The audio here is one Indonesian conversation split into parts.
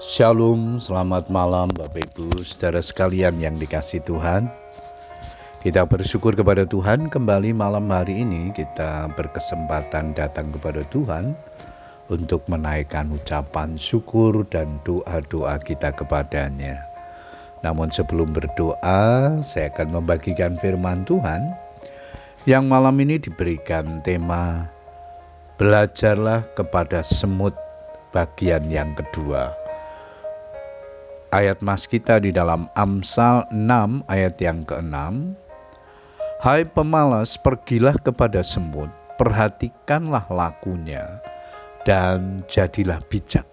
Shalom, selamat malam Bapak Ibu, saudara sekalian yang dikasih Tuhan. Kita bersyukur kepada Tuhan kembali malam hari ini kita berkesempatan datang kepada Tuhan untuk menaikkan ucapan syukur dan doa-doa kita kepadanya. Namun sebelum berdoa, saya akan membagikan firman Tuhan yang malam ini diberikan tema Belajarlah kepada semut bagian yang kedua ayat mas kita di dalam Amsal 6 ayat yang ke-6. Hai pemalas, pergilah kepada semut, perhatikanlah lakunya, dan jadilah bijak.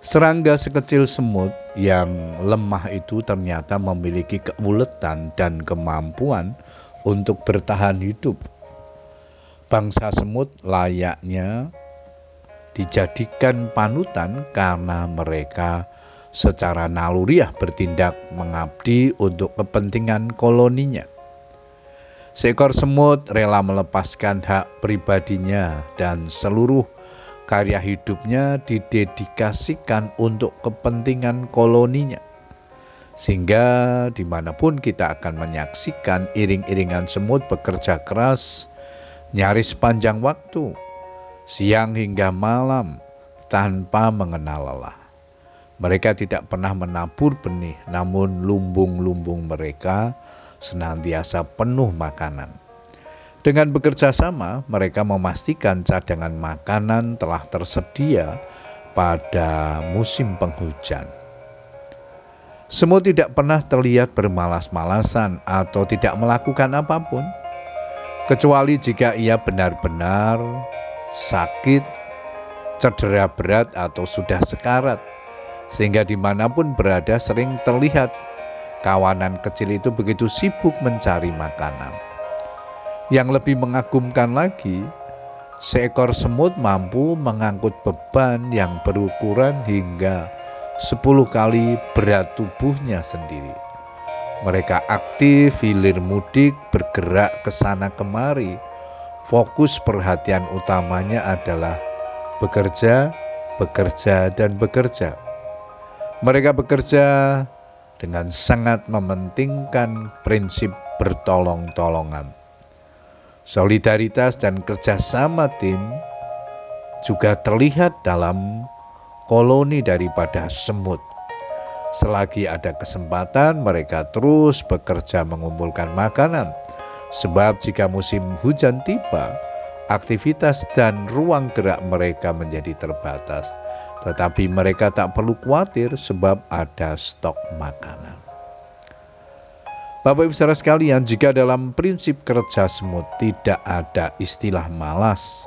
Serangga sekecil semut yang lemah itu ternyata memiliki keuletan dan kemampuan untuk bertahan hidup. Bangsa semut layaknya dijadikan panutan karena mereka secara naluriah bertindak mengabdi untuk kepentingan koloninya. Seekor semut rela melepaskan hak pribadinya dan seluruh karya hidupnya didedikasikan untuk kepentingan koloninya. Sehingga di mana pun kita akan menyaksikan iring-iringan semut bekerja keras, nyaris panjang waktu, siang hingga malam tanpa mengenal lelah. Mereka tidak pernah menabur benih, namun lumbung-lumbung mereka senantiasa penuh makanan. Dengan bekerja sama, mereka memastikan cadangan makanan telah tersedia pada musim penghujan. Semua tidak pernah terlihat bermalas-malasan atau tidak melakukan apa pun, kecuali jika ia benar-benar sakit, cedera berat, atau sudah sekarat. Sehingga di mana pun berada sering terlihat kawanan kecil itu begitu sibuk mencari makanan. Yang lebih mengagumkan lagi, seekor semut mampu mengangkut beban yang berukuran hingga 10 kali berat tubuhnya sendiri. Mereka aktif, hilir mudik, bergerak ke sana kemari, fokus perhatian utamanya adalah bekerja, bekerja, dan bekerja. Mereka bekerja dengan sangat mementingkan prinsip bertolong-tolongan. Solidaritas dan kerjasama tim juga terlihat dalam koloni daripada semut. Selagi ada kesempatan, mereka terus bekerja mengumpulkan makanan Sebab jika musim hujan tiba, aktivitas dan ruang gerak mereka menjadi terbatas. Tetapi mereka tak perlu khawatir sebab ada stok makanan. Bapak Ibu saudara sekalian, jika dalam prinsip kerja semut tidak ada istilah malas,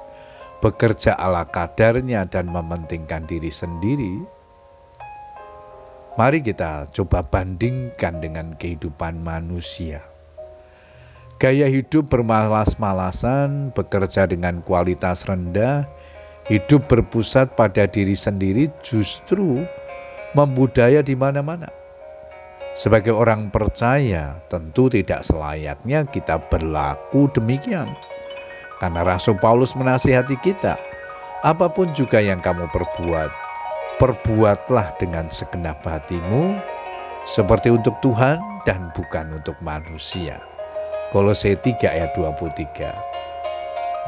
bekerja ala kadarnya dan mementingkan diri sendiri, mari kita coba bandingkan dengan kehidupan manusia Gaya hidup bermalas-malasan, bekerja dengan kualitas rendah, hidup berpusat pada diri sendiri justru membudaya di mana-mana. Sebagai orang percaya, tentu tidak selayaknya kita berlaku demikian. Karena Rasul Paulus menasihati kita, apa pun juga yang kamu perbuat, perbuatlah dengan segenap hatimu, seperti untuk Tuhan dan bukan untuk manusia Kolose 3 ayat 23.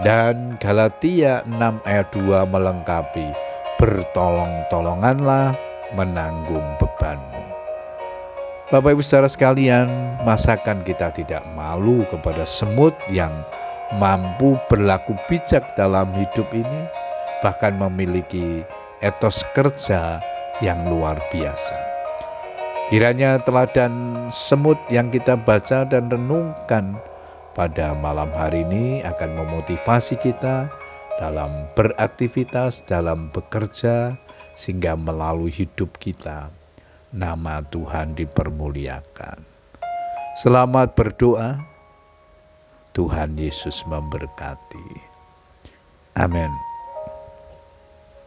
Dan Galatia 6 ayat 2 melengkapi, bertolong-tolonganlah menanggung bebanmu. Bapak Ibu saudara sekalian, masakan kita tidak malu kepada semut yang mampu berlaku bijak dalam hidup ini, bahkan memiliki etos kerja yang luar biasa. Kiranya teladan semut yang kita baca dan renungkan pada malam hari ini akan memotivasi kita dalam beraktivitas, dalam bekerja, sehingga melalui hidup kita nama Tuhan dipermuliakan. Selamat berdoa, Tuhan Yesus memberkati. Amin.